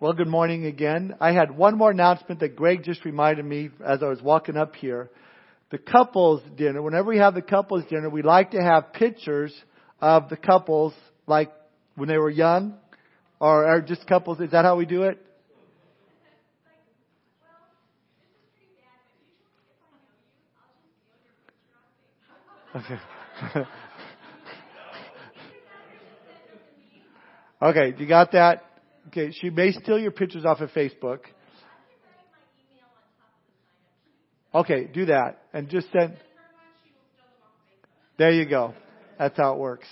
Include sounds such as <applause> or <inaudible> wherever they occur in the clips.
Well, good morning again. I had one more announcement that Greg just reminded me as I was walking up here. The couples dinner, whenever we have the couples dinner, we like to have pictures of the couples like when they were young or, or just couples. Is that how we do it? <laughs> Okay. <laughs> okay, you got that? Okay, she may steal your pictures off of Facebook. Okay, do that. And just send. There you go. That's how it works.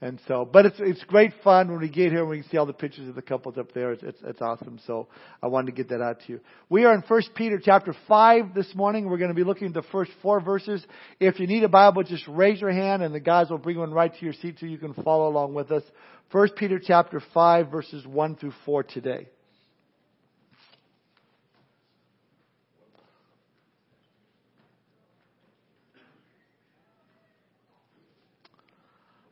And so, but it's it's great fun when we get here and we can see all the pictures of the couples up there. It's, it's it's awesome. So I wanted to get that out to you. We are in First Peter chapter five this morning. We're going to be looking at the first four verses. If you need a Bible, just raise your hand and the guys will bring one right to your seat so you can follow along with us. First Peter chapter five verses one through four today.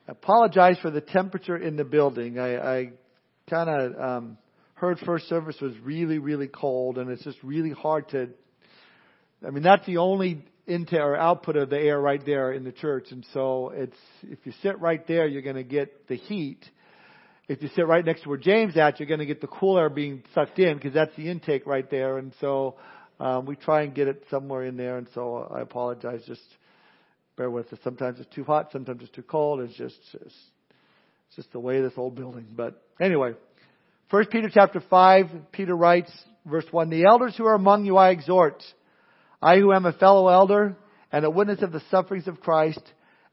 Apologize for the temperature in the building. I, I kind of um, heard first service was really, really cold, and it's just really hard to. I mean, that's the only intake or output of the air right there in the church, and so it's if you sit right there, you're going to get the heat. If you sit right next to where James at, you're going to get the cool air being sucked in because that's the intake right there, and so um, we try and get it somewhere in there. And so I apologize. Just bear with us. Sometimes it's too hot, sometimes it's too cold. It's just, it's just the way this old building. But anyway, First Peter chapter 5, Peter writes, verse 1, The elders who are among you I exhort, I who am a fellow elder and a witness of the sufferings of Christ,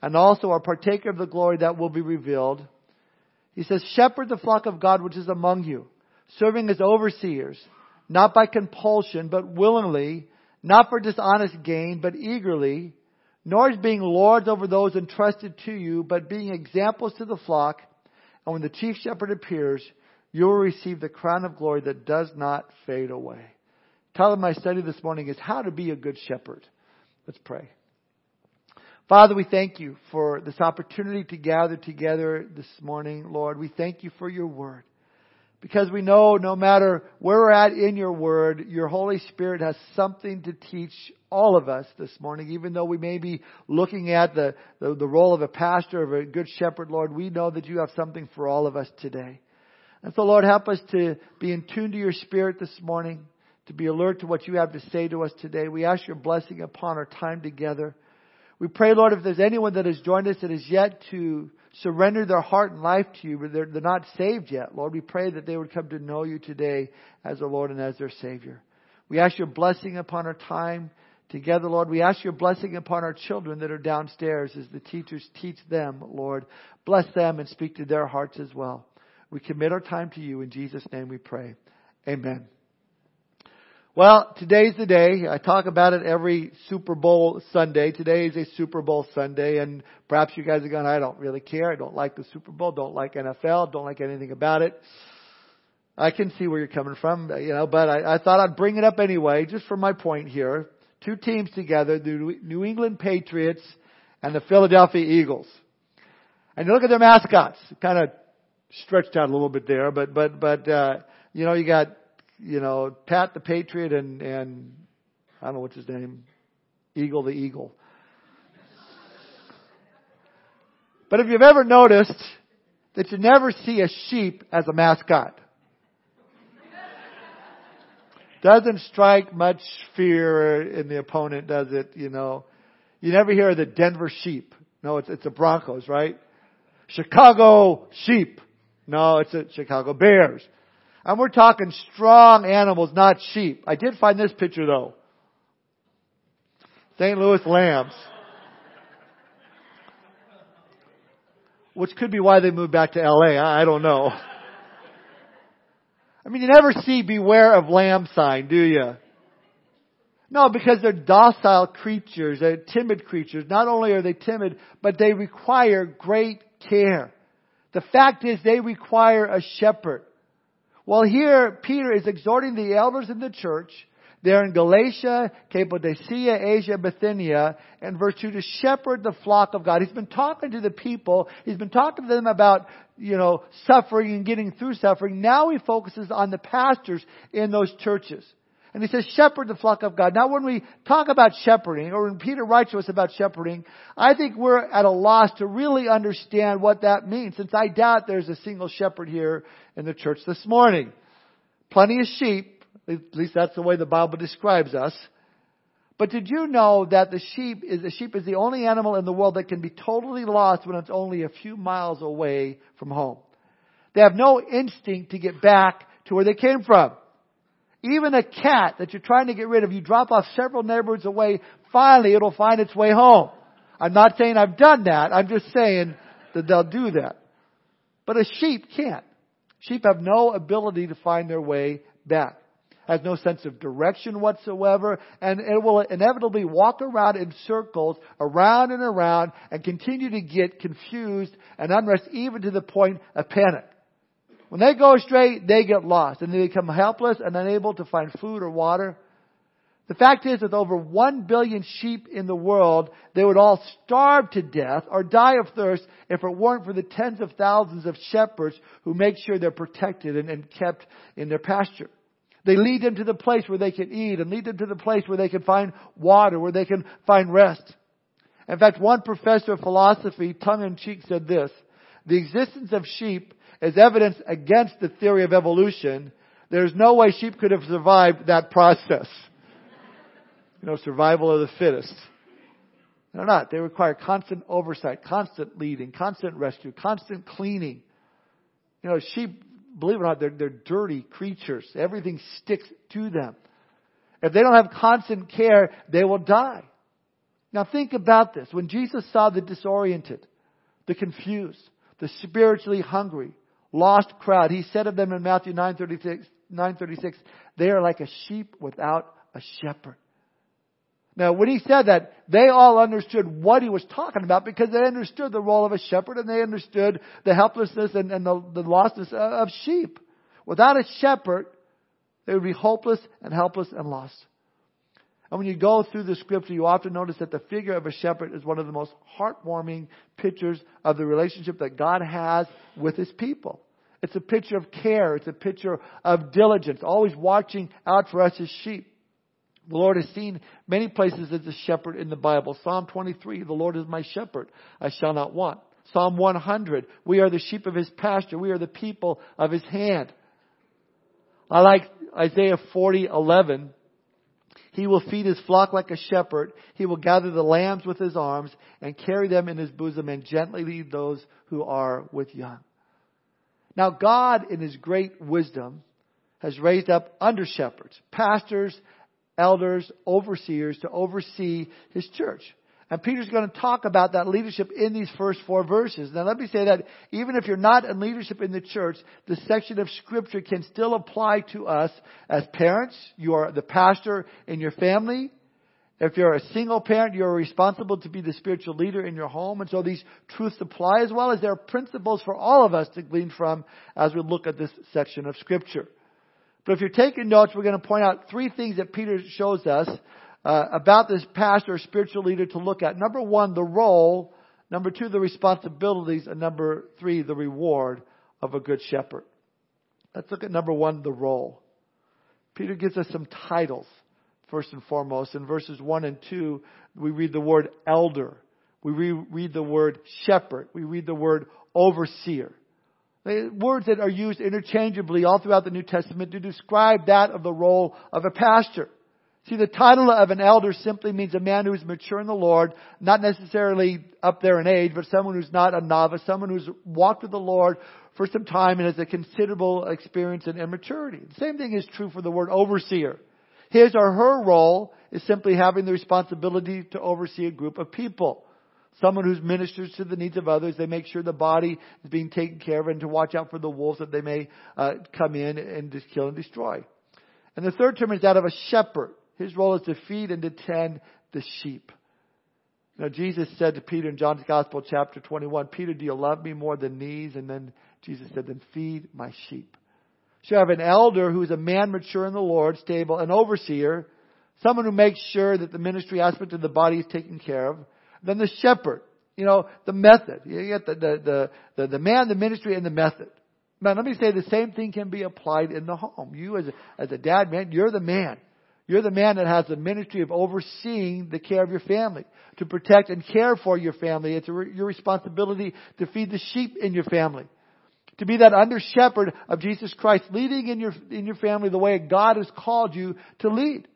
and also a partaker of the glory that will be revealed. He says, Shepherd the flock of God which is among you, serving as overseers, not by compulsion, but willingly, not for dishonest gain, but eagerly, nor as being lords over those entrusted to you, but being examples to the flock. And when the chief shepherd appears, you will receive the crown of glory that does not fade away. Title of my study this morning is How to Be a Good Shepherd. Let's pray. Father, we thank you for this opportunity to gather together this morning, Lord. We thank you for your word. Because we know no matter where we're at in your word, your Holy Spirit has something to teach all of us this morning, even though we may be looking at the, the, the role of a pastor, of a good shepherd, Lord, we know that you have something for all of us today. And so Lord, help us to be in tune to your spirit this morning, to be alert to what you have to say to us today. We ask your blessing upon our time together. We pray, Lord, if there's anyone that has joined us that is yet to surrender their heart and life to you, but they're, they're not saved yet, Lord, we pray that they would come to know you today as their Lord and as their Savior. We ask your blessing upon our time together, Lord. We ask your blessing upon our children that are downstairs as the teachers teach them, Lord. Bless them and speak to their hearts as well. We commit our time to you. In Jesus' name we pray. Amen. Well, today's the day. I talk about it every Super Bowl Sunday. Today is a Super Bowl Sunday, and perhaps you guys are going, I don't really care. I don't like the Super Bowl. Don't like NFL. Don't like anything about it. I can see where you're coming from, you know, but I, I thought I'd bring it up anyway, just for my point here. Two teams together, the New England Patriots and the Philadelphia Eagles. And you look at their mascots, kind of stretched out a little bit there, but, but, but, uh, you know, you got you know, Pat the Patriot and, and I don't know what's his name, Eagle the Eagle. But if you've ever noticed that you never see a sheep as a mascot, doesn't strike much fear in the opponent, does it? You know, you never hear the Denver sheep. No, it's it's the Broncos, right? Chicago sheep. No, it's the Chicago Bears. And we're talking strong animals, not sheep. I did find this picture though. St. Louis lambs. Which could be why they moved back to LA. I don't know. I mean, you never see beware of lamb sign, do you? No, because they're docile creatures, they're timid creatures. Not only are they timid, but they require great care. The fact is they require a shepherd. Well, here Peter is exhorting the elders in the church They're in Galatia, Cappadocia, Asia, Bithynia, and 2 to shepherd the flock of God. He's been talking to the people. He's been talking to them about, you know, suffering and getting through suffering. Now he focuses on the pastors in those churches. And he says, shepherd the flock of God. Now when we talk about shepherding, or when Peter writes to us about shepherding, I think we're at a loss to really understand what that means, since I doubt there's a single shepherd here in the church this morning. Plenty of sheep, at least that's the way the Bible describes us. But did you know that the sheep is, the sheep is the only animal in the world that can be totally lost when it's only a few miles away from home? They have no instinct to get back to where they came from. Even a cat that you're trying to get rid of, you drop off several neighborhoods away, finally it'll find its way home. I'm not saying I've done that, I'm just saying that they'll do that. But a sheep can't. Sheep have no ability to find their way back. Has no sense of direction whatsoever, and it will inevitably walk around in circles, around and around, and continue to get confused and unrest even to the point of panic. When they go astray, they get lost and they become helpless and unable to find food or water. The fact is, with over one billion sheep in the world, they would all starve to death or die of thirst if it weren't for the tens of thousands of shepherds who make sure they're protected and, and kept in their pasture. They lead them to the place where they can eat and lead them to the place where they can find water, where they can find rest. In fact, one professor of philosophy, tongue in cheek, said this, the existence of sheep as evidence against the theory of evolution, there's no way sheep could have survived that process. You know, survival of the fittest. They're not. They require constant oversight, constant leading, constant rescue, constant cleaning. You know, sheep, believe it or not, they're, they're dirty creatures. Everything sticks to them. If they don't have constant care, they will die. Now think about this. When Jesus saw the disoriented, the confused, the spiritually hungry, lost crowd. He said of them in Matthew 9:36, 9:36, they are like a sheep without a shepherd. Now, when he said that, they all understood what he was talking about because they understood the role of a shepherd and they understood the helplessness and, and the, the lostness of sheep. Without a shepherd, they would be hopeless and helpless and lost. And when you go through the scripture, you often notice that the figure of a shepherd is one of the most heartwarming pictures of the relationship that God has with his people. It's a picture of care. It's a picture of diligence, always watching out for us as sheep. The Lord is seen many places as a shepherd in the Bible. Psalm 23, the Lord is my shepherd. I shall not want. Psalm 100, we are the sheep of his pasture. We are the people of his hand. I like Isaiah 40, 11. He will feed his flock like a shepherd. He will gather the lambs with his arms and carry them in his bosom and gently lead those who are with young. Now God, in his great wisdom, has raised up under shepherds, pastors, elders, overseers to oversee his church. And Peter's going to talk about that leadership in these first four verses. Now let me say that even if you're not in leadership in the church, the section of scripture can still apply to us as parents. You are the pastor in your family. If you're a single parent, you're responsible to be the spiritual leader in your home. And so these truths apply as well as there are principles for all of us to glean from as we look at this section of scripture. But if you're taking notes, we're going to point out three things that Peter shows us uh, about this pastor or spiritual leader to look at. Number one, the role. Number two, the responsibilities. And number three, the reward of a good shepherd. Let's look at number one, the role. Peter gives us some titles, first and foremost. In verses one and two, we read the word elder. We read the word shepherd. We read the word overseer. Words that are used interchangeably all throughout the New Testament to describe that of the role of a pastor. See, the title of an elder simply means a man who is mature in the Lord, not necessarily up there in age, but someone who's not a novice, someone who's walked with the Lord for some time and has a considerable experience and maturity. The same thing is true for the word overseer. His or her role is simply having the responsibility to oversee a group of people. Someone who ministers to the needs of others. They make sure the body is being taken care of and to watch out for the wolves that they may uh, come in and just kill and destroy. And the third term is that of a shepherd. His role is to feed and to tend the sheep. Now, Jesus said to Peter in John's Gospel, chapter 21, Peter, do you love me more than these? And then Jesus said, then feed my sheep. You have an elder who is a man mature in the Lord, stable, an overseer someone who makes sure that the ministry aspect of the body is taken care of. Then the shepherd, you know, the method. You get the, the, the, the, the man, the ministry, and the method. Now, let me say the same thing can be applied in the home. You as a, as a dad, man, you're the man. You're the man that has the ministry of overseeing the care of your family, to protect and care for your family. It's your responsibility to feed the sheep in your family. To be that under shepherd of Jesus Christ, leading in your, in your family the way God has called you to lead.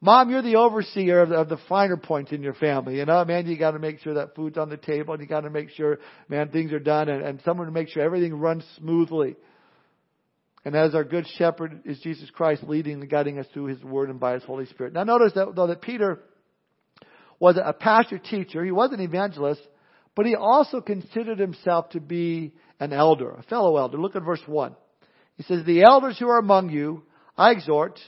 Mom, you're the overseer of the, of the finer points in your family. You know, man, you gotta make sure that food's on the table and you gotta make sure, man, things are done and, and someone to make sure everything runs smoothly. And as our good shepherd is Jesus Christ leading and guiding us through his word and by his Holy Spirit. Now notice that, though that Peter was a pastor teacher, he was an evangelist, but he also considered himself to be an elder, a fellow elder. Look at verse 1. He says, The elders who are among you, I exhort,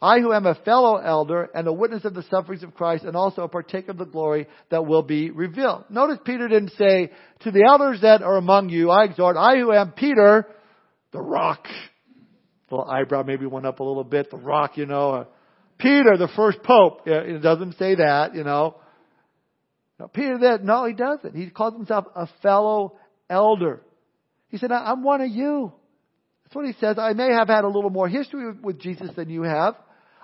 I who am a fellow elder and a witness of the sufferings of Christ and also a partaker of the glory that will be revealed. Notice Peter didn't say, To the elders that are among you, I exhort, I who am Peter, the rock. Little eyebrow maybe went up a little bit. The rock, you know. Uh, Peter, the first pope. It doesn't say that, you know. No, Peter that, no, he doesn't. He calls himself a fellow elder. He said, I'm one of you. That's what he says. I may have had a little more history with Jesus than you have.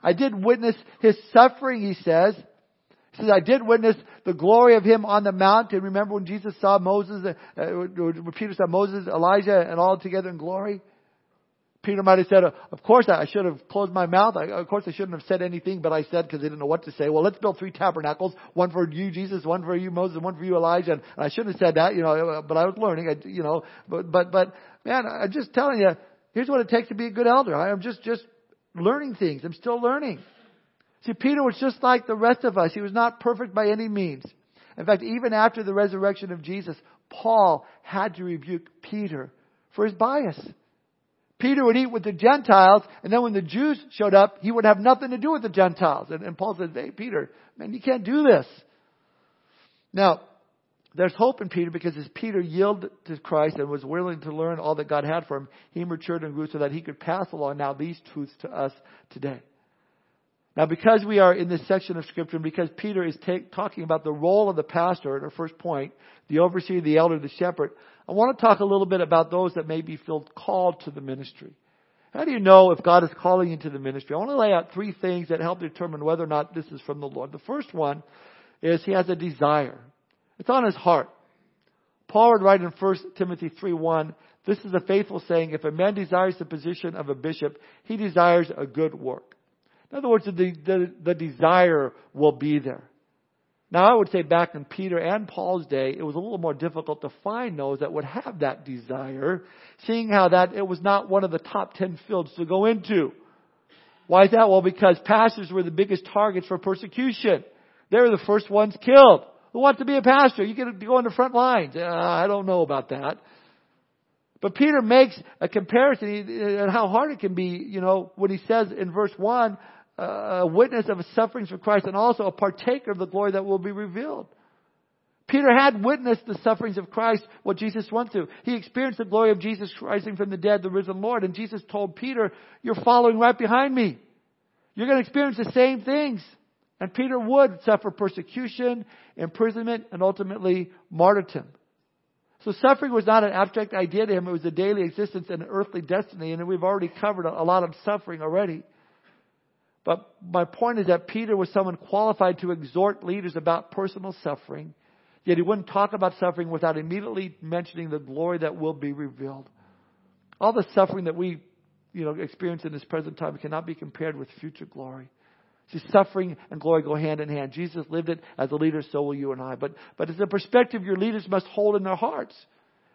I did witness his suffering, he says. He says, I did witness the glory of him on the mountain. Remember when Jesus saw Moses, uh, when Peter saw Moses, Elijah, and all together in glory? Peter might have said, of course I should have closed my mouth. of course I shouldn't have said anything, but I said because I didn't know what to say. Well, let's build three tabernacles. One for you, Jesus, one for you, Moses, and one for you, Elijah. And I shouldn't have said that, you know, but I was learning, I, you know, but, but, but, man, I'm just telling you, here's what it takes to be a good elder. I'm just, just learning things. I'm still learning. See, Peter was just like the rest of us. He was not perfect by any means. In fact, even after the resurrection of Jesus, Paul had to rebuke Peter for his bias. Peter would eat with the Gentiles, and then when the Jews showed up, he would have nothing to do with the Gentiles. And, and Paul says, hey, Peter, man, you can't do this. Now, there's hope in Peter because as Peter yielded to Christ and was willing to learn all that God had for him, he matured and grew so that he could pass along now these truths to us today. Now, because we are in this section of Scripture, and because Peter is take, talking about the role of the pastor at our first point, the overseer, the elder, the shepherd, I want to talk a little bit about those that may be feel called to the ministry. How do you know if God is calling you to the ministry? I want to lay out three things that help determine whether or not this is from the Lord. The first one is he has a desire. It's on his heart. Paul would write in 1 Timothy 3:1, this is a faithful saying, if a man desires the position of a bishop, he desires a good work. In other words, the, the, the desire will be there. Now, I would say back in Peter and Paul's day, it was a little more difficult to find those that would have that desire, seeing how that it was not one of the top ten fields to go into. Why is that? Well, because pastors were the biggest targets for persecution. They were the first ones killed. Who wants to be a pastor? You get to go on the front lines. Uh, I don't know about that. But Peter makes a comparison and how hard it can be, you know, when he says in verse 1, a witness of sufferings for Christ and also a partaker of the glory that will be revealed. Peter had witnessed the sufferings of Christ, what Jesus went through. He experienced the glory of Jesus rising from the dead, the risen Lord. And Jesus told Peter, you're following right behind me. You're going to experience the same things. And Peter would suffer persecution, imprisonment, and ultimately martyrdom. So suffering was not an abstract idea to him. It was a daily existence and an earthly destiny. And we've already covered a lot of suffering already. But my point is that Peter was someone qualified to exhort leaders about personal suffering, yet he wouldn't talk about suffering without immediately mentioning the glory that will be revealed. All the suffering that we, you know, experience in this present time cannot be compared with future glory. See, suffering and glory go hand in hand. Jesus lived it as a leader, so will you and I. But, but it's a perspective your leaders must hold in their hearts.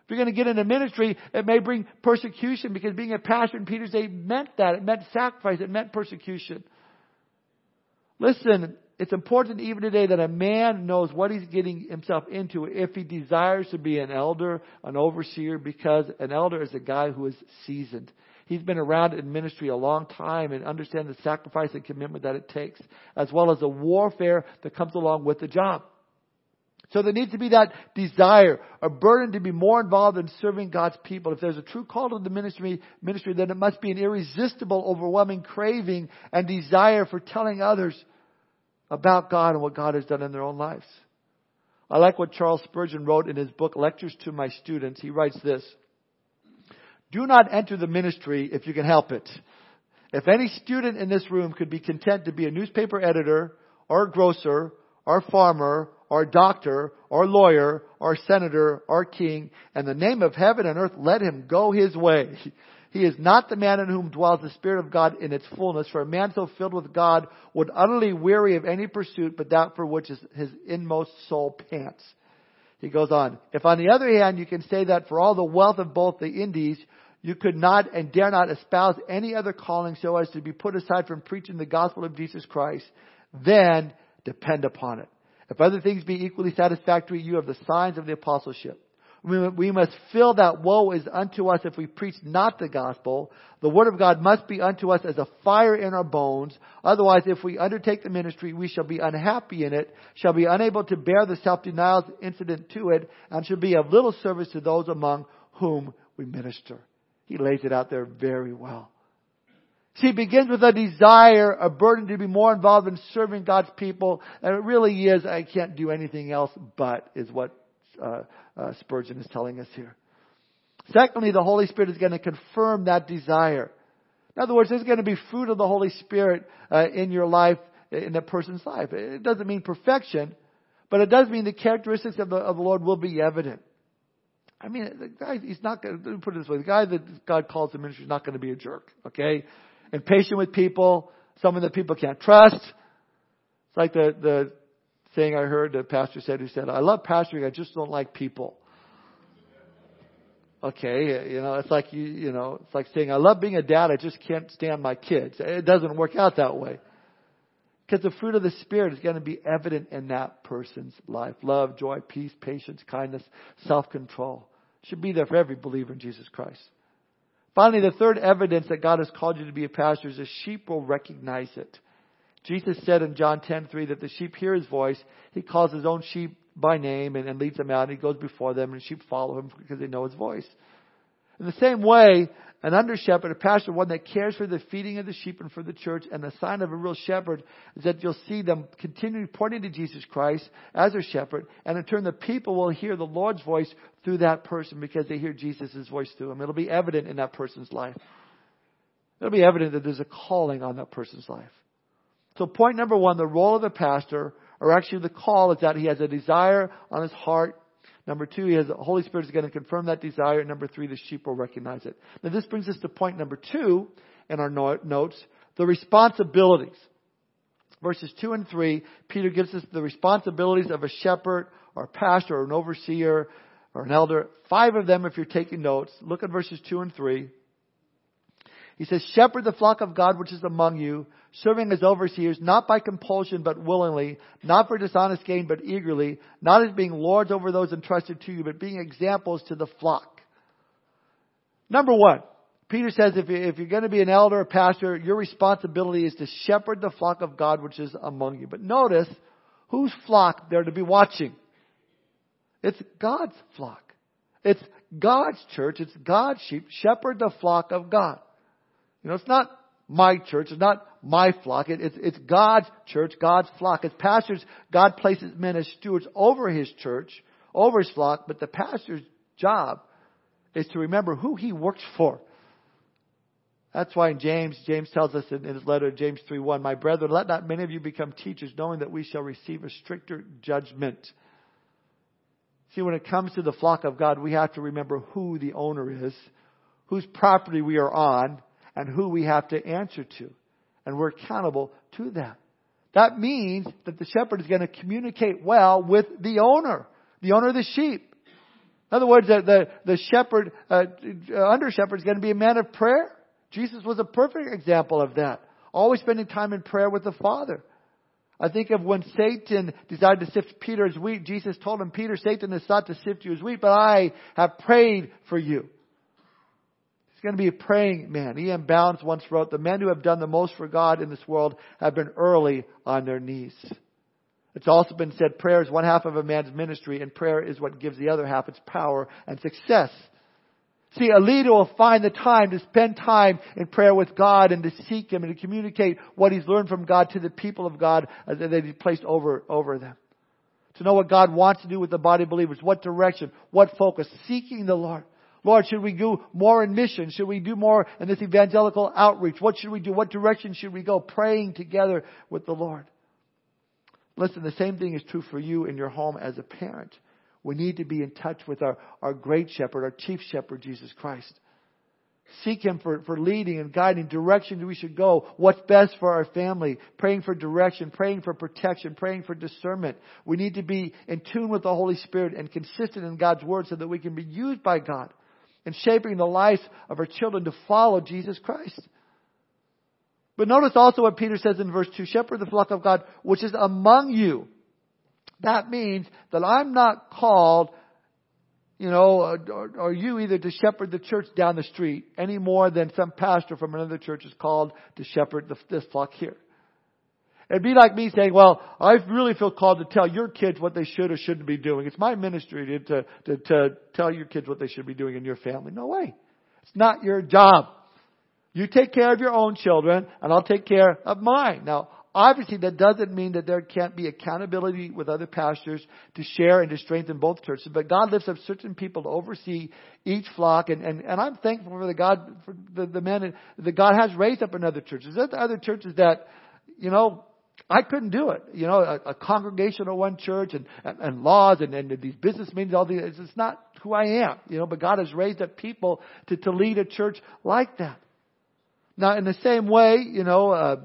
If you're going to get into ministry, it may bring persecution because being a pastor in Peter's day meant that. It meant sacrifice. It meant persecution. Listen, it's important even today that a man knows what he's getting himself into if he desires to be an elder, an overseer, because an elder is a guy who is seasoned. He's been around in ministry a long time and understands the sacrifice and commitment that it takes, as well as the warfare that comes along with the job. So there needs to be that desire, a burden to be more involved in serving God's people. If there's a true call to the ministry, ministry, then it must be an irresistible, overwhelming craving and desire for telling others about God and what God has done in their own lives. I like what Charles Spurgeon wrote in his book, Lectures to My Students. He writes this. Do not enter the ministry if you can help it. If any student in this room could be content to be a newspaper editor, or a grocer, or a farmer, a doctor, our lawyer, our senator, our king, and the name of heaven and earth, let him go his way. He is not the man in whom dwells the Spirit of God in its fullness, for a man so filled with God would utterly weary of any pursuit but that for which his inmost soul pants. He goes on, if on the other hand you can say that for all the wealth of both the Indies, you could not and dare not espouse any other calling so as to be put aside from preaching the gospel of Jesus Christ, then depend upon it. If other things be equally satisfactory, you have the signs of the apostleship. We must feel that woe is unto us if we preach not the gospel. The word of God must be unto us as a fire in our bones. Otherwise, if we undertake the ministry, we shall be unhappy in it, shall be unable to bear the self-denials incident to it, and shall be of little service to those among whom we minister. He lays it out there very well. See, it begins with a desire, a burden to be more involved in serving God's people, and it really is, I can't do anything else but, is what uh, uh, Spurgeon is telling us here. Secondly, the Holy Spirit is going to confirm that desire. In other words, there's going to be fruit of the Holy Spirit uh, in your life, in a person's life. It doesn't mean perfection, but it does mean the characteristics of the, of the Lord will be evident. I mean, the guy, he's not going to, put it this way, the guy that God calls to ministry is not going to be a jerk, okay? And patient with people, someone that people can't trust. It's like the, the thing I heard the pastor said who said, I love pastoring, I just don't like people. Okay, you know, it's like you, you know, it's like saying, I love being a dad, I just can't stand my kids. It doesn't work out that way. Because the fruit of the Spirit is going to be evident in that person's life. Love, joy, peace, patience, kindness, self-control. Should be there for every believer in Jesus Christ. Finally, the third evidence that God has called you to be a pastor is a sheep will recognize it. Jesus said in John 10:3 that the sheep hear his voice. He calls his own sheep by name and, and leads them out. And he goes before them, and sheep follow him because they know his voice. In the same way, an under shepherd, a pastor, one that cares for the feeding of the sheep and for the church, and the sign of a real shepherd is that you'll see them continually pointing to Jesus Christ as their shepherd, and in turn the people will hear the Lord's voice through that person because they hear Jesus' voice through him. It'll be evident in that person's life. It'll be evident that there's a calling on that person's life. So point number one, the role of the pastor, or actually the call is that he has a desire on his heart. Number two, he has the Holy Spirit is going to confirm that desire. Number three, the sheep will recognize it. Now this brings us to point number two in our notes, the responsibilities. Verses two and three, Peter gives us the responsibilities of a shepherd or a pastor or an overseer or an elder. Five of them if you're taking notes. Look at verses two and three. He says, shepherd the flock of God which is among you, serving as overseers, not by compulsion but willingly, not for dishonest gain but eagerly, not as being lords over those entrusted to you, but being examples to the flock. Number one, Peter says if you're going to be an elder or pastor, your responsibility is to shepherd the flock of God which is among you. But notice, whose flock they're to be watching? It's God's flock. It's God's church. It's God's sheep. Shepherd the flock of God. You know, it's not my church. It's not my flock. It, it's, it's God's church, God's flock. As pastors, God places men as stewards over his church, over his flock, but the pastor's job is to remember who he works for. That's why in James, James tells us in, his letter, James 3.1, My brethren, let not many of you become teachers, knowing that we shall receive a stricter judgment. See, when it comes to the flock of God, we have to remember who the owner is, whose property we are on, and who we have to answer to. And we're accountable to that. That means that the shepherd is going to communicate well with the owner, the owner of the sheep. In other words, the, the, the shepherd, uh, uh under shepherd is going to be a man of prayer. Jesus was a perfect example of that. Always spending time in prayer with the Father. I think of when Satan decided to sift Peter as wheat, Jesus told him, Peter, Satan has sought to sift you as wheat, but I have prayed for you going to be a praying man. E.M. Bounds once wrote, the men who have done the most for God in this world have been early on their knees. It's also been said prayer is one half of a man's ministry and prayer is what gives the other half its power and success. See, a leader will find the time to spend time in prayer with God and to seek Him and to communicate what he's learned from God to the people of God that He's placed over, over them. To know what God wants to do with the body of believers, what direction, what focus, seeking the Lord. Lord, should we do more in mission? Should we do more in this evangelical outreach? What should we do? What direction should we go? Praying together with the Lord. Listen, the same thing is true for you in your home as a parent. We need to be in touch with our, our great shepherd, our chief shepherd, Jesus Christ. Seek Him for, for leading and guiding, direction we should go, what's best for our family, praying for direction, praying for protection, praying for discernment. We need to be in tune with the Holy Spirit and consistent in God's Word so that we can be used by God in shaping the lives of our children to follow Jesus Christ. But notice also what Peter says in verse 2, shepherd the flock of God, which is among you. That means that I'm not called, you know, or, or you either to shepherd the church down the street any more than some pastor from another church is called to shepherd the, this flock here. It'd be like me saying, well, I really feel called to tell your kids what they should or shouldn't be doing. It's my ministry to, to, to, to tell your kids what they should be doing in your family. No way. It's not your job. You take care of your own children and I'll take care of mine. Now, obviously that doesn't mean that there can't be accountability with other pastors to share and to strengthen both churches, but God lifts up certain people to oversee each flock and, and, and I'm thankful for the God, for the, the men that God has raised up in other churches. There's other churches that, you know, I couldn't do it. You know, a, a congregation of one church and, and, and laws and, and these business meetings, all these, it's, it's not who I am. You know, but God has raised up people to, to lead a church like that. Now, in the same way, you know, uh,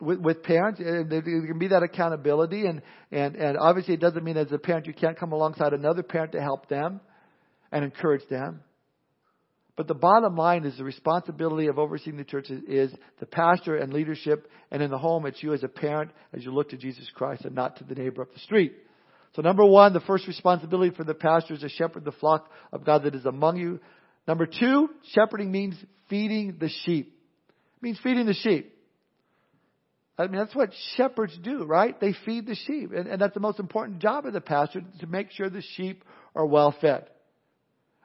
with, with parents, uh, there can be that accountability, and, and, and obviously it doesn't mean as a parent you can't come alongside another parent to help them and encourage them. But the bottom line is the responsibility of overseeing the church is, the pastor and leadership, and in the home, it's you as a parent as you look to Jesus Christ and not to the neighbor up the street. So number one, the first responsibility for the pastor is to shepherd the flock of God that is among you. Number two, shepherding means feeding the sheep. It means feeding the sheep. I mean, that's what shepherds do, right? They feed the sheep. And, and that's the most important job of the pastor, to make sure the sheep are well fed.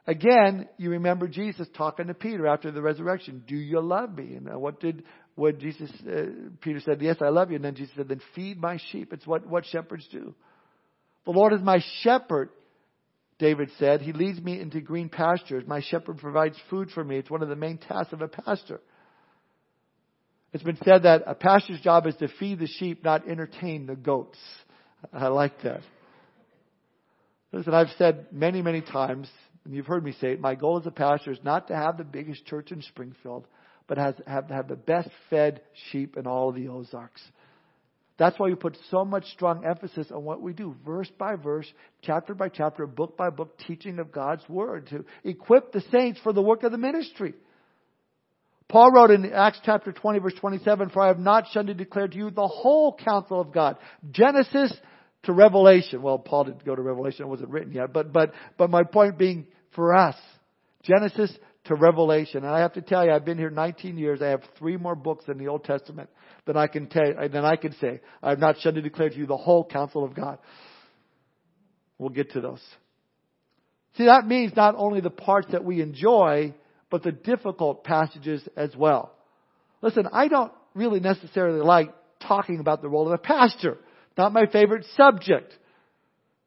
Again, you remember Jesus talking to Peter after the resurrection. Do you love me? And uh, what did what Jesus uh, Peter said? Yes, I love you. And then Jesus said, then feed my sheep. It's what what shepherds do. The Lord is my shepherd. David said, He leads me into green pastures. My shepherd provides food for me. It's one of the main tasks of a pastor. It's been said that a pastor's job is to feed the sheep, not entertain the goats. I like that. Listen, I've said many, many times and you've heard me say it, my goal as a pastor is not to have the biggest church in Springfield, but has, have to have the best fed sheep in all of the Ozarks. That's why we put so much strong emphasis on what we do, verse by verse, chapter by chapter, book by book, teaching of God's Word to equip the saints for the work of the ministry. Paul wrote in Acts chapter 20 verse 27, For I have not shunned to declare to you the whole counsel of God. Genesis to Revelation. Well, Paul didn't go to Revelation, it wasn't written yet, but, but, but my point being for us, Genesis to Revelation. And I have to tell you, I've been here 19 years. I have three more books in the Old Testament than I can tell, than I can say. I have not shunned to declare to you the whole counsel of God. We'll get to those. See, that means not only the parts that we enjoy, but the difficult passages as well. Listen, I don't really necessarily like talking about the role of a pastor. Not my favorite subject.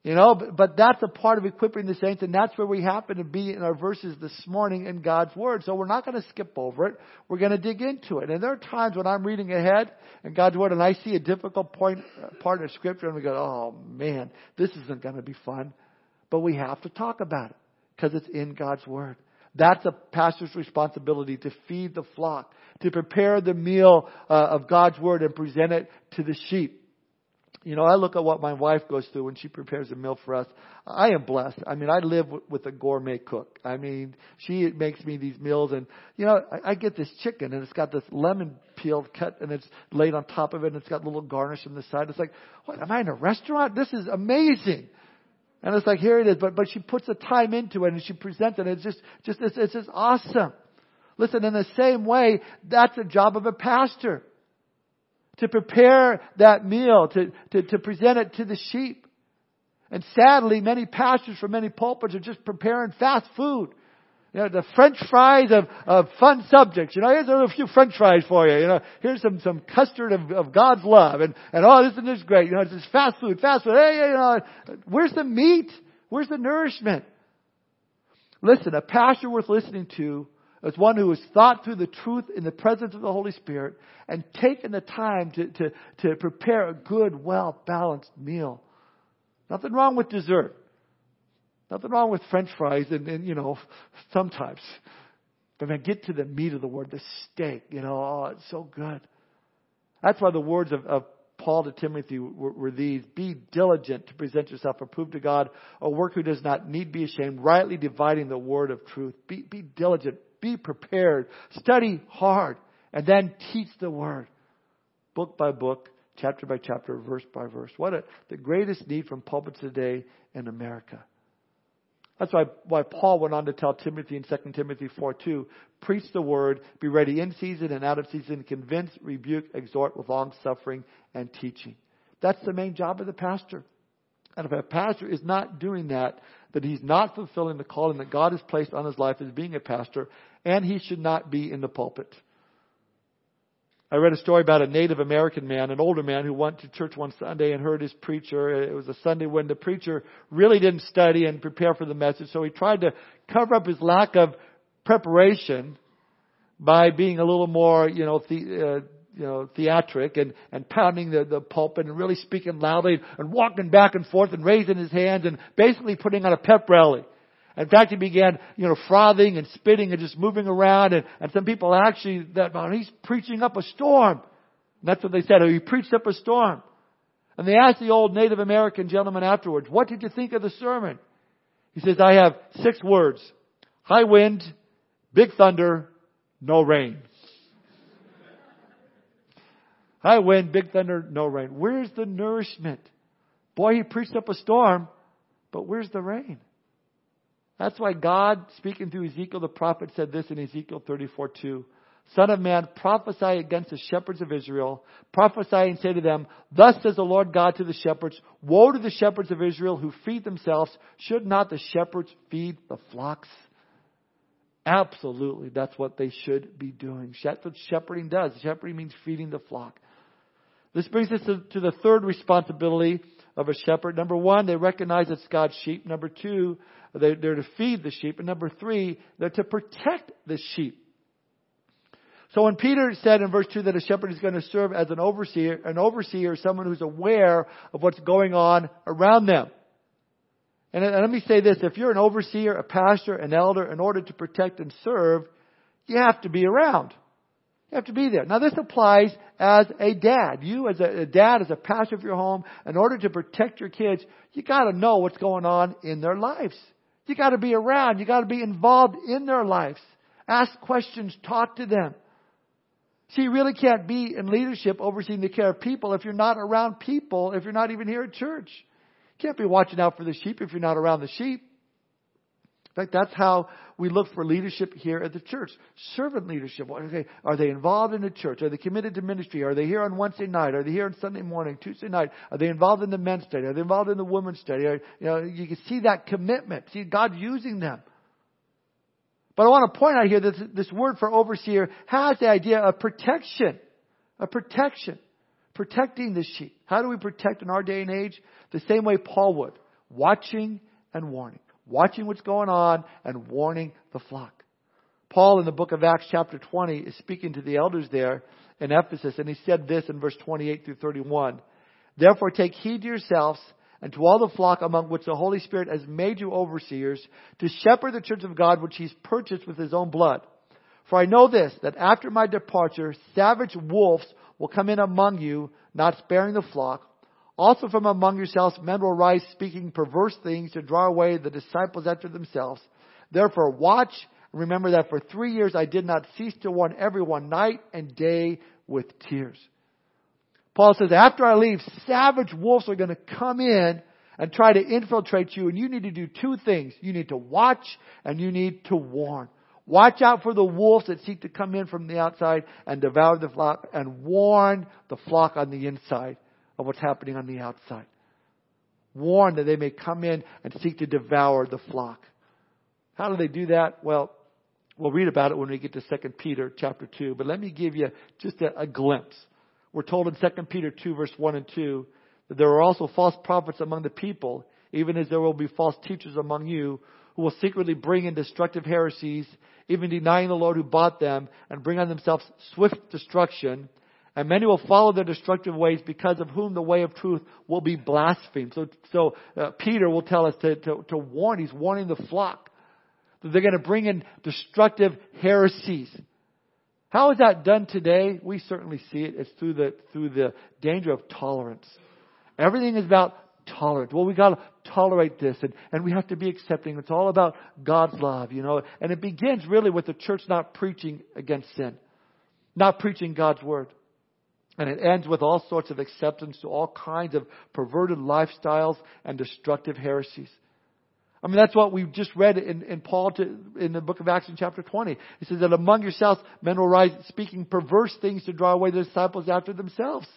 You know, but, but, that's a part of equipping the saints, and that's where we happen to be in our verses this morning in God's Word. So we're not going to skip over it. We're going to dig into it. And there are times when I'm reading ahead in God's Word and I see a difficult point, uh, part of Scripture and we go, oh man, this isn't going to be fun. But we have to talk about it because it's in God's Word. That's a pastor's responsibility to feed the flock, to prepare the meal uh, of God's Word and present it to the sheep. You know, I look at what my wife goes through when she prepares a meal for us. I am blessed. I mean, I live with a gourmet cook. I mean, she makes me these meals and, you know, I, I get this chicken and it's got this lemon peel cut and it's laid on top of it and it's got little garnish on the side. It's like, what, am I in a restaurant? This is amazing. And it's like, here it is. But, but she puts the time into it and she presents it. And it's just, just, it's, it's just awesome. Listen, in the same way, that's the job of a pastor to prepare that meal, to, to, to present it to the sheep. And sadly, many pastors from many pulpits are just preparing fast food. You know, the French fries of, of fun subjects. You know, here's a few French fries for you. You know, here's some, some custard of, of God's love. And, and oh, isn't this great? You know, it's just fast food, fast food. Hey, you know, where's the meat? Where's the nourishment? Listen, a pastor worth listening to is one who has thought through the truth in the presence of the Holy Spirit and taken the time to, to, to prepare a good, well balanced meal. Nothing wrong with dessert. Nothing wrong with french fries and, and you know, sometimes. But man, get to the meat of the word, the steak, you know, oh, it's so good. That's why the words of, of Paul to Timothy were, these Be diligent to present yourself approved to God, a work who does not need be ashamed, rightly dividing the word of truth. Be, be diligent, be prepared, study hard, and then teach the word. Book by book, chapter by chapter, verse by verse. What a, the greatest need from pulpits today in America. That's why, why Paul went on to tell Timothy in 2 Timothy 4 2, preach the word, be ready in season and out of season, convince, rebuke, exhort with long suffering and teaching. That's the main job of the pastor. And if a pastor is not doing that, then he's not fulfilling the calling that God has placed on his life as being a pastor, and he should not be in the pulpit. I read a story about a Native American man, an older man who went to church one Sunday and heard his preacher. It was a Sunday when the preacher really didn't study and prepare for the message, so he tried to cover up his lack of preparation by being a little more, you know, the, uh, you know, theatric and, and pounding the, the pulpit and really speaking loudly and walking back and forth and raising his hands and basically putting on a pep rally. In fact, he began, you know, frothing and spitting and just moving around. And, and some people actually, that, well, he's preaching up a storm. And that's what they said. Oh, he preached up a storm. And they asked the old Native American gentleman afterwards, what did you think of the sermon? He says, I have six words. High wind, big thunder, no rain. <laughs> High wind, big thunder, no rain. Where's the nourishment? Boy, he preached up a storm, but where's the rain? That's why God, speaking through Ezekiel the prophet, said this in Ezekiel 34 2. Son of man, prophesy against the shepherds of Israel. Prophesy and say to them, Thus says the Lord God to the shepherds, Woe to the shepherds of Israel who feed themselves. Should not the shepherds feed the flocks? Absolutely, that's what they should be doing. That's what shepherding does. Shepherding means feeding the flock. This brings us to, to the third responsibility of a shepherd. Number one, they recognize it's God's sheep. Number two, they're, they're to feed the sheep. And number three, they're to protect the sheep. So when Peter said in verse 2 that a shepherd is going to serve as an overseer, an overseer is someone who's aware of what's going on around them. And, let me say this, if you're an overseer, a pastor, an elder, in order to protect and serve, you have to be around. You have to be there. Now this applies as a dad. You as a, a dad, as a pastor of your home, in order to protect your kids, you gotta know what's going on in their lives. You got to be around. You got to be involved in their lives. Ask questions. Talk to them. See, you really can't be in leadership overseeing the care of people if you're not around people, if you're not even here at church. You can't be watching out for the sheep if you're not around the sheep. In fact, that's how we look for leadership here at the church. Servant leadership. Okay, are they involved in the church? Are they committed to ministry? Are they here on Wednesday night? Are they here on Sunday morning, Tuesday night? Are they involved in the men's study? Are they involved in the women's study? Are, you know, you can see that commitment. See God using them. But I want to point out here that this word for overseer has the idea of protection. A protection. Protecting the sheep. How do we protect in our day and age? The same way Paul would. Watching and warning watching what's going on and warning the flock. Paul in the book of Acts chapter 20 is speaking to the elders there in Ephesus and he said this in verse 28 through 31. Therefore take heed to yourselves and to all the flock among which the Holy Spirit has made you overseers to shepherd the church of God which he's purchased with his own blood. For I know this, that after my departure, savage wolves will come in among you, not sparing the flock. Also from among yourselves men will rise speaking perverse things to draw away the disciples after themselves. Therefore watch and remember that for three years I did not cease to warn everyone night and day with tears. Paul says, after I leave, savage wolves are going to come in and try to infiltrate you and you need to do two things. You need to watch and you need to warn. Watch out for the wolves that seek to come in from the outside and devour the flock and warn the flock on the inside of what's happening on the outside. Warn that they may come in and seek to devour the flock. How do they do that? Well, we'll read about it when we get to 2 Peter chapter 2, but let me give you just a, a glimpse. We're told in 2 Peter 2 verse 1 and 2 that there are also false prophets among the people, even as there will be false teachers among you who will secretly bring in destructive heresies, even denying the Lord who bought them, and bring on themselves swift destruction. And many will follow their destructive ways, because of whom the way of truth will be blasphemed. So, so uh, Peter will tell us to, to, to warn. He's warning the flock that they're going to bring in destructive heresies. How is that done today? We certainly see it. It's through the through the danger of tolerance. Everything is about tolerance. Well, we got to tolerate this, and, and we have to be accepting. It's all about God's love, you know. And it begins really with the church not preaching against sin, not preaching God's word. And it ends with all sorts of acceptance to all kinds of perverted lifestyles and destructive heresies. I mean, that's what we just read in, in Paul to, in the book of Acts in chapter 20. He says that among yourselves men will rise speaking perverse things to draw away the disciples after themselves.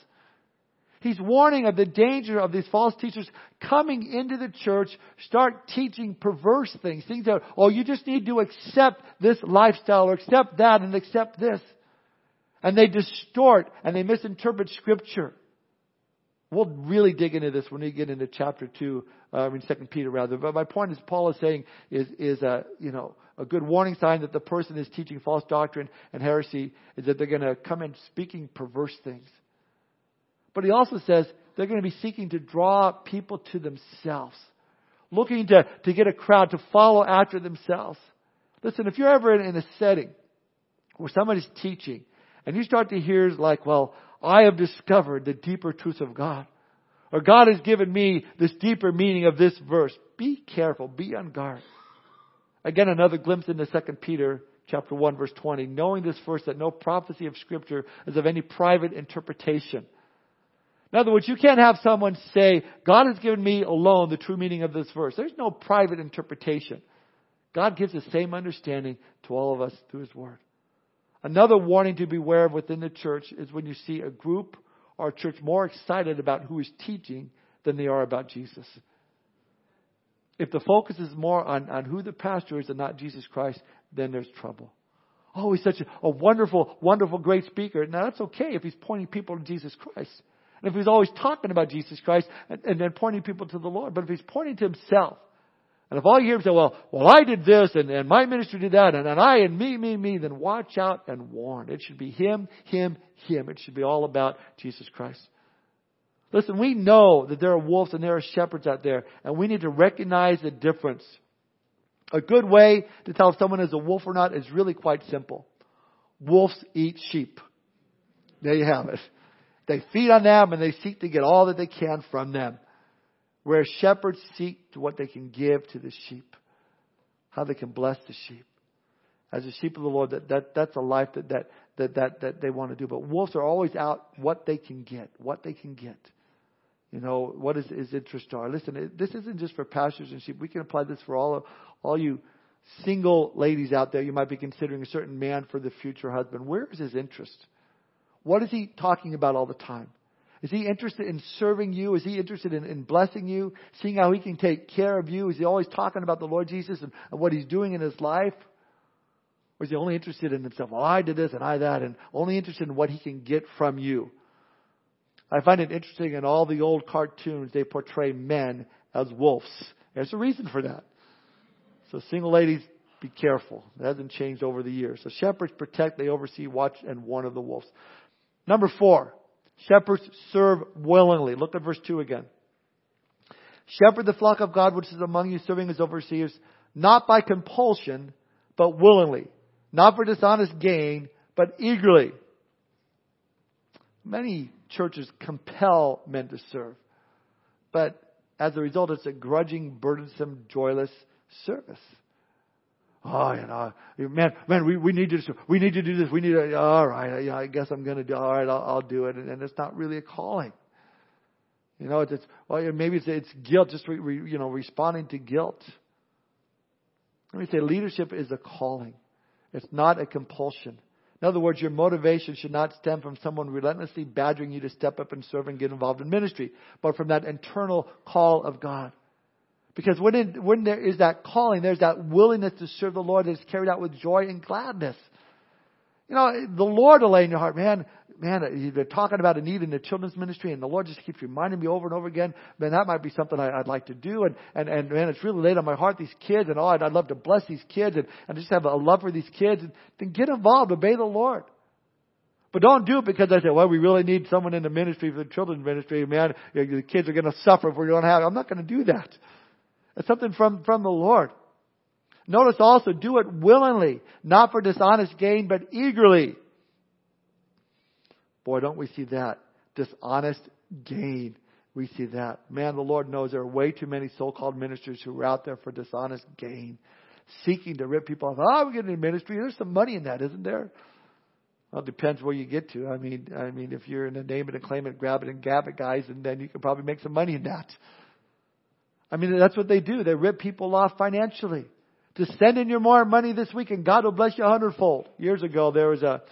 He's warning of the danger of these false teachers coming into the church, start teaching perverse things. Things that, oh, you just need to accept this lifestyle or accept that and accept this. And they distort and they misinterpret scripture. We'll really dig into this when we get into chapter two, uh, I mean second Peter rather. But my point is Paul is saying is, is a, you know, a good warning sign that the person is teaching false doctrine and heresy is that they're going to come in speaking perverse things. But he also says they're going to be seeking to draw people to themselves, looking to, to get a crowd to follow after themselves. Listen, if you're ever in, in a setting where somebody's teaching and you start to hear like, well, I have discovered the deeper truth of God. Or God has given me this deeper meaning of this verse. Be careful. Be on guard. Again, another glimpse into 2 Peter chapter 1 verse 20. Knowing this first that no prophecy of scripture is of any private interpretation. In other words, you can't have someone say, God has given me alone the true meaning of this verse. There's no private interpretation. God gives the same understanding to all of us through His Word. Another warning to beware of within the church is when you see a group or a church more excited about who is teaching than they are about Jesus. If the focus is more on, on who the pastor is and not Jesus Christ, then there's trouble. Oh, he's such a, a wonderful, wonderful, great speaker. Now that's okay if he's pointing people to Jesus Christ. And if he's always talking about Jesus Christ and, and then pointing people to the Lord, but if he's pointing to himself, and if all you hear him say, well, well, I did this and, and my ministry did that and, and I and me, me, me, then watch out and warn. It should be him, him, him. It should be all about Jesus Christ. Listen, we know that there are wolves and there are shepherds out there, and we need to recognize the difference. A good way to tell if someone is a wolf or not is really quite simple. Wolves eat sheep. There you have it. They feed on them and they seek to get all that they can from them. Where shepherds seek to what they can give to the sheep. How they can bless the sheep. As the sheep of the Lord, that, that that's a life that, that, that, that, that they want to do. But wolves are always out what they can get, what they can get. You know, what is his interest are. Listen, this isn't just for pastors and sheep. We can apply this for all of, all you single ladies out there. You might be considering a certain man for the future husband. Where is his interest? What is he talking about all the time? Is he interested in serving you? Is he interested in, in blessing you? Seeing how he can take care of you? Is he always talking about the Lord Jesus and, and what he's doing in his life? Or is he only interested in himself? Well, I did this and I that, and only interested in what he can get from you. I find it interesting in all the old cartoons, they portray men as wolves. There's a reason for that. So single ladies, be careful. It hasn't changed over the years. So shepherds protect, they oversee, watch, and warn of the wolves. Number four, shepherds serve willingly. Look at verse 2 again. Shepherd the flock of God which is among you, serving as overseers, not by compulsion, but willingly. Not for dishonest gain, but eagerly. Many churches compel men to serve. But as a result, it's a grudging, burdensome, joyless service. Oh, you know, man, man, we, we need to, we need to do this. We need to, all right, yeah, I guess I'm going to do, all right, I'll, I'll do it. And, and it's not really a calling. You know, it's, it's well, maybe it's, it's guilt, just, re, re, you know, responding to guilt. Let me say leadership is a calling. It's not a compulsion. In other words, your motivation should not stem from someone relentlessly badgering you to step up and serve and get involved in ministry, but from that internal call of God. Because when, when there is that calling, there's that willingness to serve the Lord that is carried out with joy and gladness. You know, the Lord will lay in your heart, man, man, they're talking about a need in the children's ministry, and the Lord just keeps reminding me over and over again, man, that might be something I, would like to do, and, and, and man, it's really laid on my heart, these kids, and oh, I'd, I'd love to bless these kids, and, and just have a love for these kids, and then get involved, obey the Lord. But don't do it because I say, well, we really need someone in the ministry for the children's ministry, man, the kids are going to suffer if we don't have it. I'm not going to do that. It's something from, from the Lord. Notice also, do it willingly, not for dishonest gain, but eagerly. Boy, don't we see that. Dishonest gain. We see that. Man, the Lord knows there are way too many so-called ministers who are out there for dishonest gain, seeking to rip people off. Oh, we're getting in ministry. There's some money in that, isn't there? Well, it depends where you get to. I mean, I mean, if you're in the name it and claim it, grab it and gab it guys, and then you can probably make some money in that. I mean, that's what they do. They rip people off financially. To send in your more money this week and God will bless you a hundredfold. Years ago, there was a,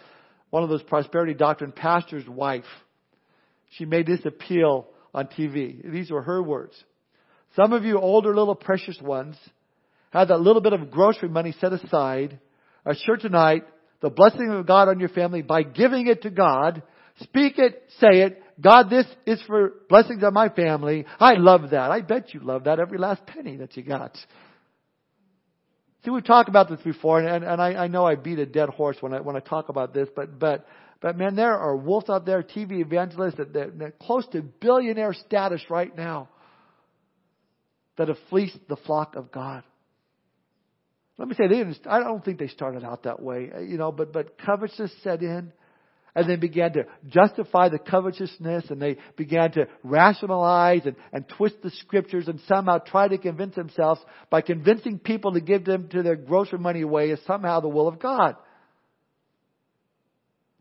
one of those prosperity doctrine pastor's wife. She made this appeal on TV. These were her words. Some of you older little precious ones have that little bit of grocery money set aside. Are sure tonight the blessing of God on your family by giving it to God. Speak it, say it. God, this is for blessings on my family. I love that. I bet you love that every last penny that you got. See, we've talked about this before, and, and I, I know I beat a dead horse when I when I talk about this, but but but man, there are wolves out there, TV evangelists that that, that close to billionaire status right now that have fleeced the flock of God. Let me say, they didn't, I don't think they started out that way, you know, but but covetousness set in and they began to justify the covetousness and they began to rationalize and, and twist the scriptures and somehow try to convince themselves by convincing people to give them to their grocery money away is somehow the will of God.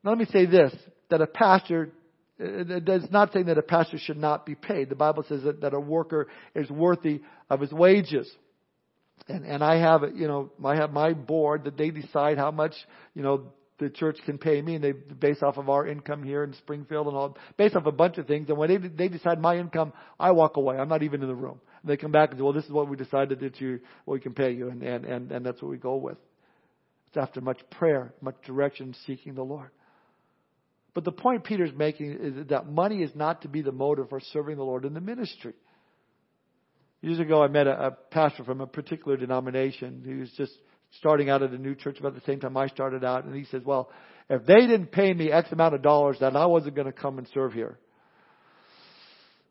Now let me say this, that a pastor uh, it's not saying that a pastor should not be paid. The Bible says that, that a worker is worthy of his wages. And, and I have, you know, I have my board that they decide how much, you know, the church can pay me, and they base off of our income here in Springfield and all, based off a bunch of things. And when they they decide my income, I walk away. I'm not even in the room. And they come back and say, "Well, this is what we decided that you, well, we can pay you," and and and and that's what we go with. It's after much prayer, much direction, seeking the Lord. But the point Peter's making is that money is not to be the motive for serving the Lord in the ministry. Years ago, I met a, a pastor from a particular denomination who was just starting out at a new church about the same time I started out, and he says, "Well, if they didn't pay me X amount of dollars, then I wasn't going to come and serve here."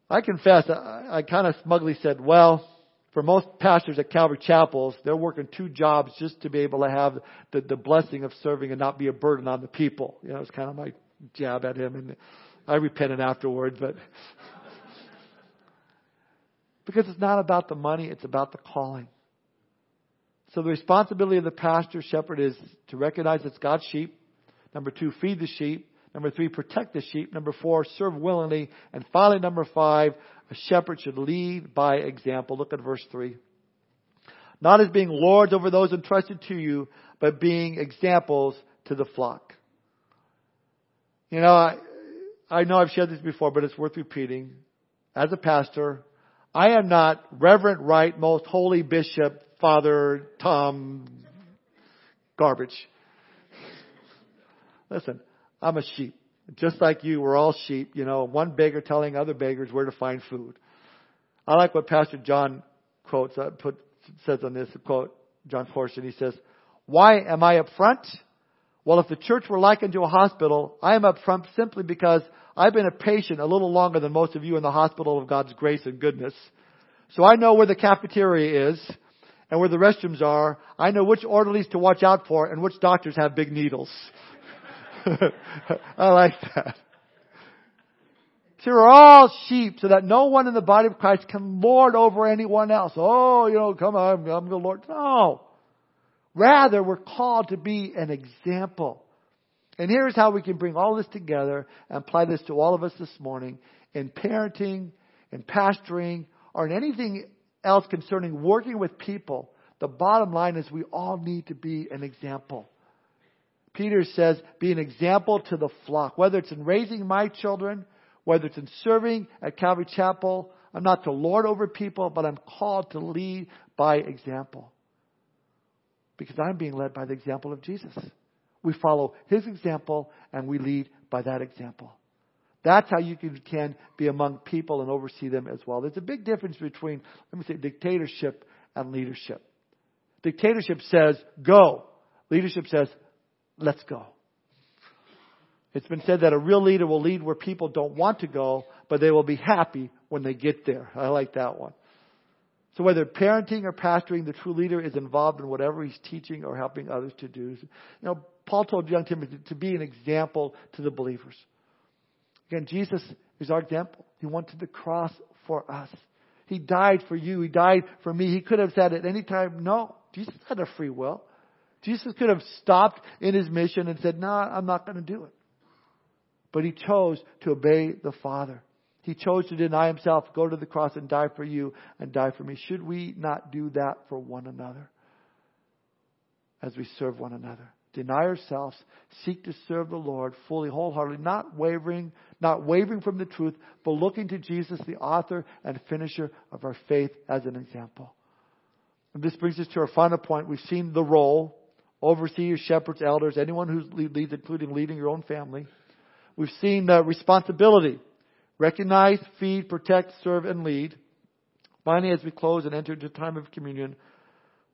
I confess, I, I kind of smugly said, "Well." For most pastors at Calvary Chapels, they're working two jobs just to be able to have the, the blessing of serving and not be a burden on the people. You know, it's kind of my jab at him, and I repented afterward, but <laughs> because it's not about the money, it's about the calling. So the responsibility of the pastor shepherd is to recognize it's God's sheep. Number two, feed the sheep. Number three, protect the sheep. Number four, serve willingly. And finally, number five, a shepherd should lead by example. Look at verse three. Not as being lords over those entrusted to you, but being examples to the flock. You know, I, I know I've shared this before, but it's worth repeating. As a pastor, I am not Reverend Right, Most Holy Bishop, Father Tom garbage. Listen, I'm a sheep. Just like you, we're all sheep. You know, one beggar telling other beggars where to find food. I like what Pastor John quotes, uh, put, says on this quote, Jon Courson. He says, why am I up front? Well, if the church were likened to a hospital, I am up front simply because I've been a patient a little longer than most of you in the hospital of God's grace and goodness. So I know where the cafeteria is and where the restrooms are. I know which orderlies to watch out for and which doctors have big needles. <laughs> I like that. So we're all sheep so that no one in the body of Christ can lord over anyone else. Oh, you know, come on, I'm the Lord. No. Rather, we're called to be an example. And here's how we can bring all this together and apply this to all of us this morning in parenting, in pastoring, or in anything else concerning working with people, the bottom line is we all need to be an example. Peter says, be an example to the flock. Whether it's in raising my children, whether it's in serving at Calvary Chapel, I'm not to lord over people, but I'm called to lead by example. Because I'm being led by the example of Jesus. We follow his example and we lead by that example. That's how you can, be among people and oversee them as well. There's a big difference between, let me say, dictatorship and leadership. Dictatorship says, go. Leadership says, let's go. It's been said that a real leader will lead where people don't want to go, but they will be happy when they get there. I like that one. So whether parenting or pastoring, the true leader is involved in whatever he's teaching or helping others to do. You know, Paul told young Timothy to be an example to the believers. Again, Jesus is our example. He went to the cross for us. He died for you. He died for me. He could have said at any time, no. Jesus had a free will. Jesus could have stopped in his mission and said, no, I'm not going to do it. But he chose to obey the Father. He chose to deny himself, go to the cross and die for you and die for me. Should we not do that for one another as we serve one another? Deny ourselves, seek to serve the Lord fully, wholeheartedly, not wavering, not wavering from the truth, but looking to Jesus, the author and finisher of our faith, as an example. And this brings us to our final point. We've seen the role, overseers, shepherds, elders, anyone who leads, including leading your own family. We've seen the responsibility. Recognize, feed, protect, serve, and lead. Finally, as we close and enter into time of communion,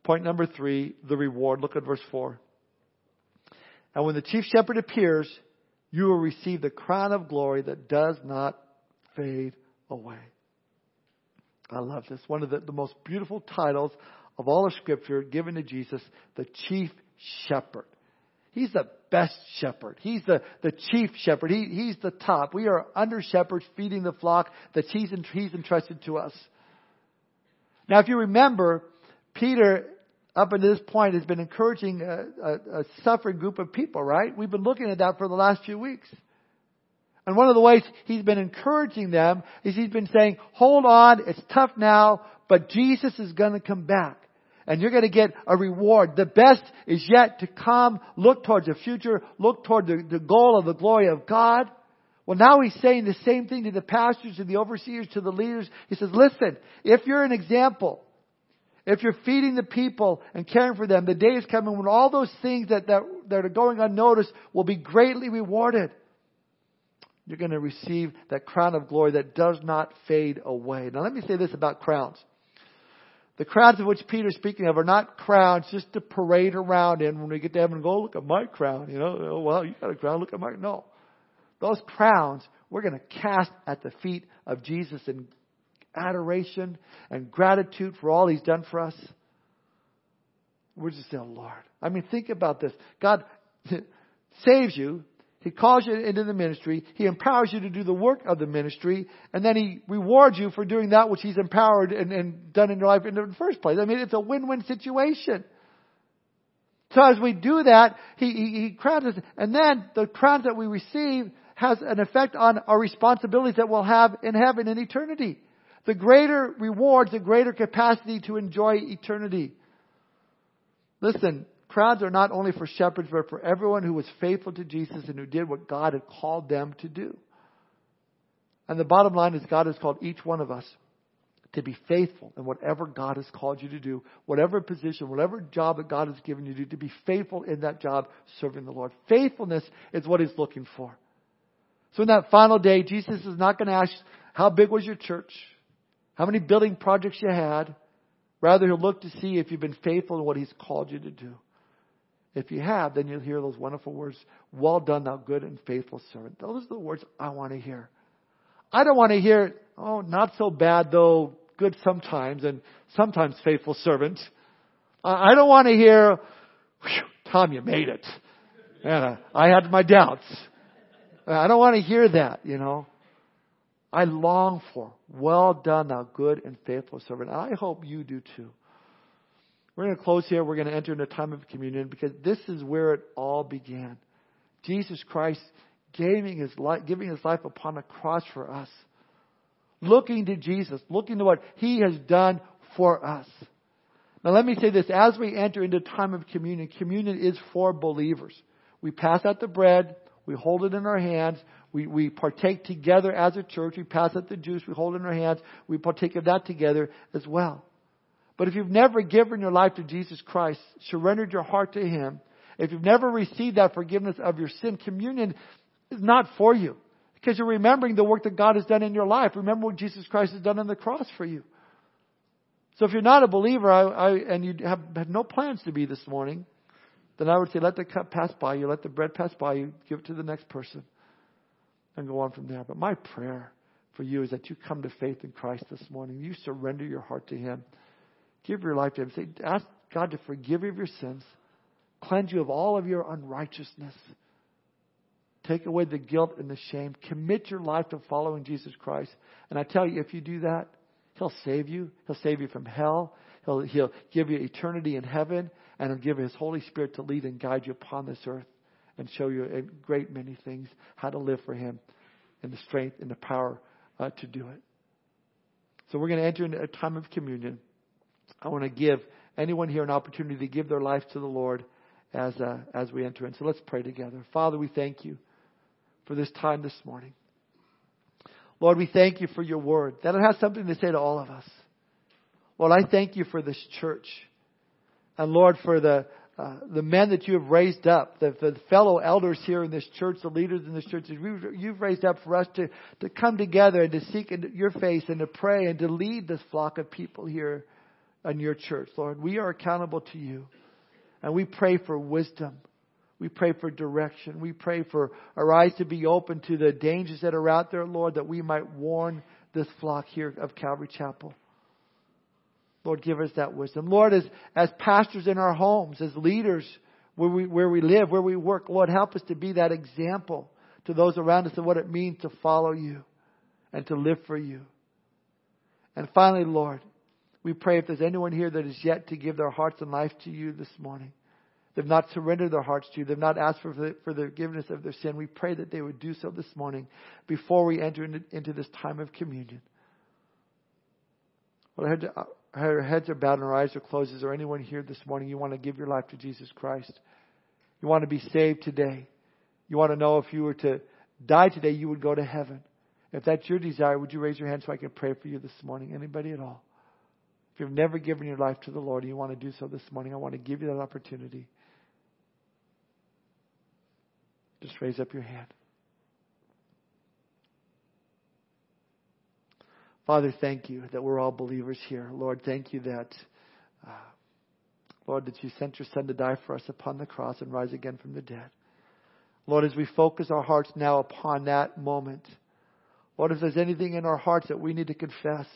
point number three, the reward. Look at verse four. And when the chief shepherd appears, you will receive the crown of glory that does not fade away. I love this. One of the, the most beautiful titles of all of Scripture given to Jesus, the chief shepherd. He's the best shepherd. He's the, the chief shepherd. He, he's the top. We are under shepherds feeding the flock that he's, he's entrusted to us. Now, if you remember, Peter up until this point has been encouraging a, a, a, suffering group of people, right? We've been looking at that for the last few weeks. And one of the ways he's been encouraging them is he's been saying, hold on, it's tough now, but Jesus is going to come back. And you're going to get a reward. The best is yet to come. Look towards the future. Look toward the, the goal of the glory of God. Well, now he's saying the same thing to the pastors, to the overseers, to the leaders. He says, listen, if you're an example, if you're feeding the people and caring for them, the day is coming when all those things that, that, that are going unnoticed will be greatly rewarded. You're going to receive that crown of glory that does not fade away. Now let me say this about crowns. The crowns of which Peter's speaking of are not crowns just to parade around in when we get to heaven and go, look at my crown. You know, oh, well, you got a crown, look at my, no. Those crowns we're going to cast at the feet of Jesus and adoration and gratitude for all He's done for us. We're just saying, Lord. I mean, think about this. God <laughs> saves you. He calls you into the ministry. He empowers you to do the work of the ministry. And then He rewards you for doing that which He's empowered and, and done in your life in the first place. I mean, it's a win-win situation. So as we do that, He, he, he crowns us. And then the crowns that we receive has an effect on our responsibilities that we'll have in heaven in eternity. The greater rewards, the greater capacity to enjoy eternity. Listen, crowds are not only for shepherds, but for everyone who was faithful to Jesus and who did what God had called them to do. And the bottom line is God has called each one of us to be faithful in whatever God has called you to do, whatever position, whatever job that God has given you to do, to be faithful in that job serving the Lord. Faithfulness is what He's looking for. So in that final day, Jesus is not going to ask, how big was your church? How many building projects you had. Rather, he'll look to see if you've been faithful in what he's called you to do. If you have, then you'll hear those wonderful words, well done, thou good and faithful servant. Those are the words I want to hear. I don't want to hear, oh, not so bad though, good sometimes and sometimes faithful servant. I don't want to hear, Tom, you made it. Uh, I had my doubts. I don't want to hear that, you know. I long for. Well done, thou good and faithful servant. And I hope you do too. We're going to close here. We're going to enter into a time of communion because this is where it all began. Jesus Christ giving his life, giving his life upon a cross for us. Looking to Jesus, looking to what he has done for us. Now let me say this, as we enter into time of communion, communion is for believers. We pass out the bread. We hold it in our hands. We, we partake together as a church. We pass out the juice. We hold in our hands. We partake of that together as well. But if you've never given your life to Jesus Christ, surrendered your heart to Him, if you've never received that forgiveness of your sin, communion is not for you. Because you're remembering the work that God has done in your life. Remember what Jesus Christ has done on the cross for you. So if you're not a believer I, I, and you have, have no plans to be this morning, then I would say let the cup pass by you, let the bread pass by you, give it to the next person, and go on from there. But my prayer for you is that you come to faith in Christ this morning. You surrender your heart to Him. Give your life to Him. Say, ask God to forgive you of your sins, cleanse you of all of your unrighteousness, take away the guilt and the shame, commit your life to following Jesus Christ. And I tell you, if you do that, He'll save you. He'll save you from hell. He'll, he'll give you eternity in heaven, and He'll give His Holy Spirit to lead and guide you upon this earth and show you a great many things how to live for Him and the strength and the power uh, to do it. So we're going to enter into a time of communion. I want to give anyone here an opportunity to give their life to the Lord as uh, as we enter in. So let's pray together. Father, we thank you for this time this morning. Lord, we thank you for your word, that it has something to say to all of us. Lord, I thank you for this church. And Lord, for the, uh, the men that you have raised up, the, the fellow elders here in this church, the leaders in this church, you've raised up for us to, to come together and to seek your face and to pray and to lead this flock of people here in your church, Lord. We are accountable to you. And we pray for wisdom. We pray for direction. We pray for our eyes to be open to the dangers that are out there, Lord, that we might warn this flock here of Calvary Chapel. Lord, give us that wisdom. Lord, as, as pastors in our homes, as leaders where we, where we live, where we work, Lord, help us to be that example to those around us of what it means to follow you and to live for you. And finally, Lord, we pray if there's anyone here that is yet to give their hearts and life to you this morning, They've not surrendered their hearts to you. They've not asked for for the forgiveness of their sin. We pray that they would do so this morning before we enter into, this time of communion. Well, our heads are bowed and our eyes are closed. Is there anyone here this morning you want to give your life to Jesus Christ? You want to be saved today? You want to know if you were to die today, you would go to heaven. If that's your desire, would you raise your hand so I can pray for you this morning? Anybody at all? If you've never given your life to the Lord and you want to do so this morning, I want to give you that opportunity. Just raise up your hand. Father, thank you that we're all believers here. Lord, thank you that, uh, Lord, that you sent your Son to die for us upon the cross and rise again from the dead. Lord, as we focus our hearts now upon that moment, Lord, if there's anything in our hearts that we need to confess,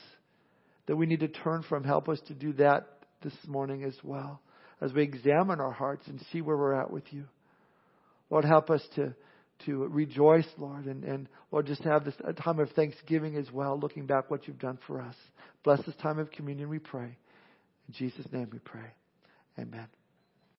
that we need to turn from, help us to do that this morning as well, as we examine our hearts and see where we're at with you. Lord, help us to, to rejoice, Lord, and, and Lord, just have this time of thanksgiving as well, looking back what you've done for us. Bless this time of communion, we pray. In Jesus' name we pray. Amen.